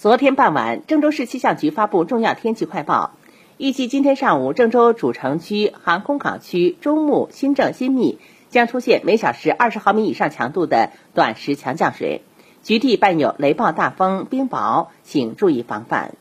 昨天傍晚，郑州市气象局发布重要天气快报，预计今天上午，郑州主城区、航空港区、中牟、新郑、新密将出现每小时二十毫米以上强度的短时强降水，局地伴有雷暴大风、冰雹，请注意防范。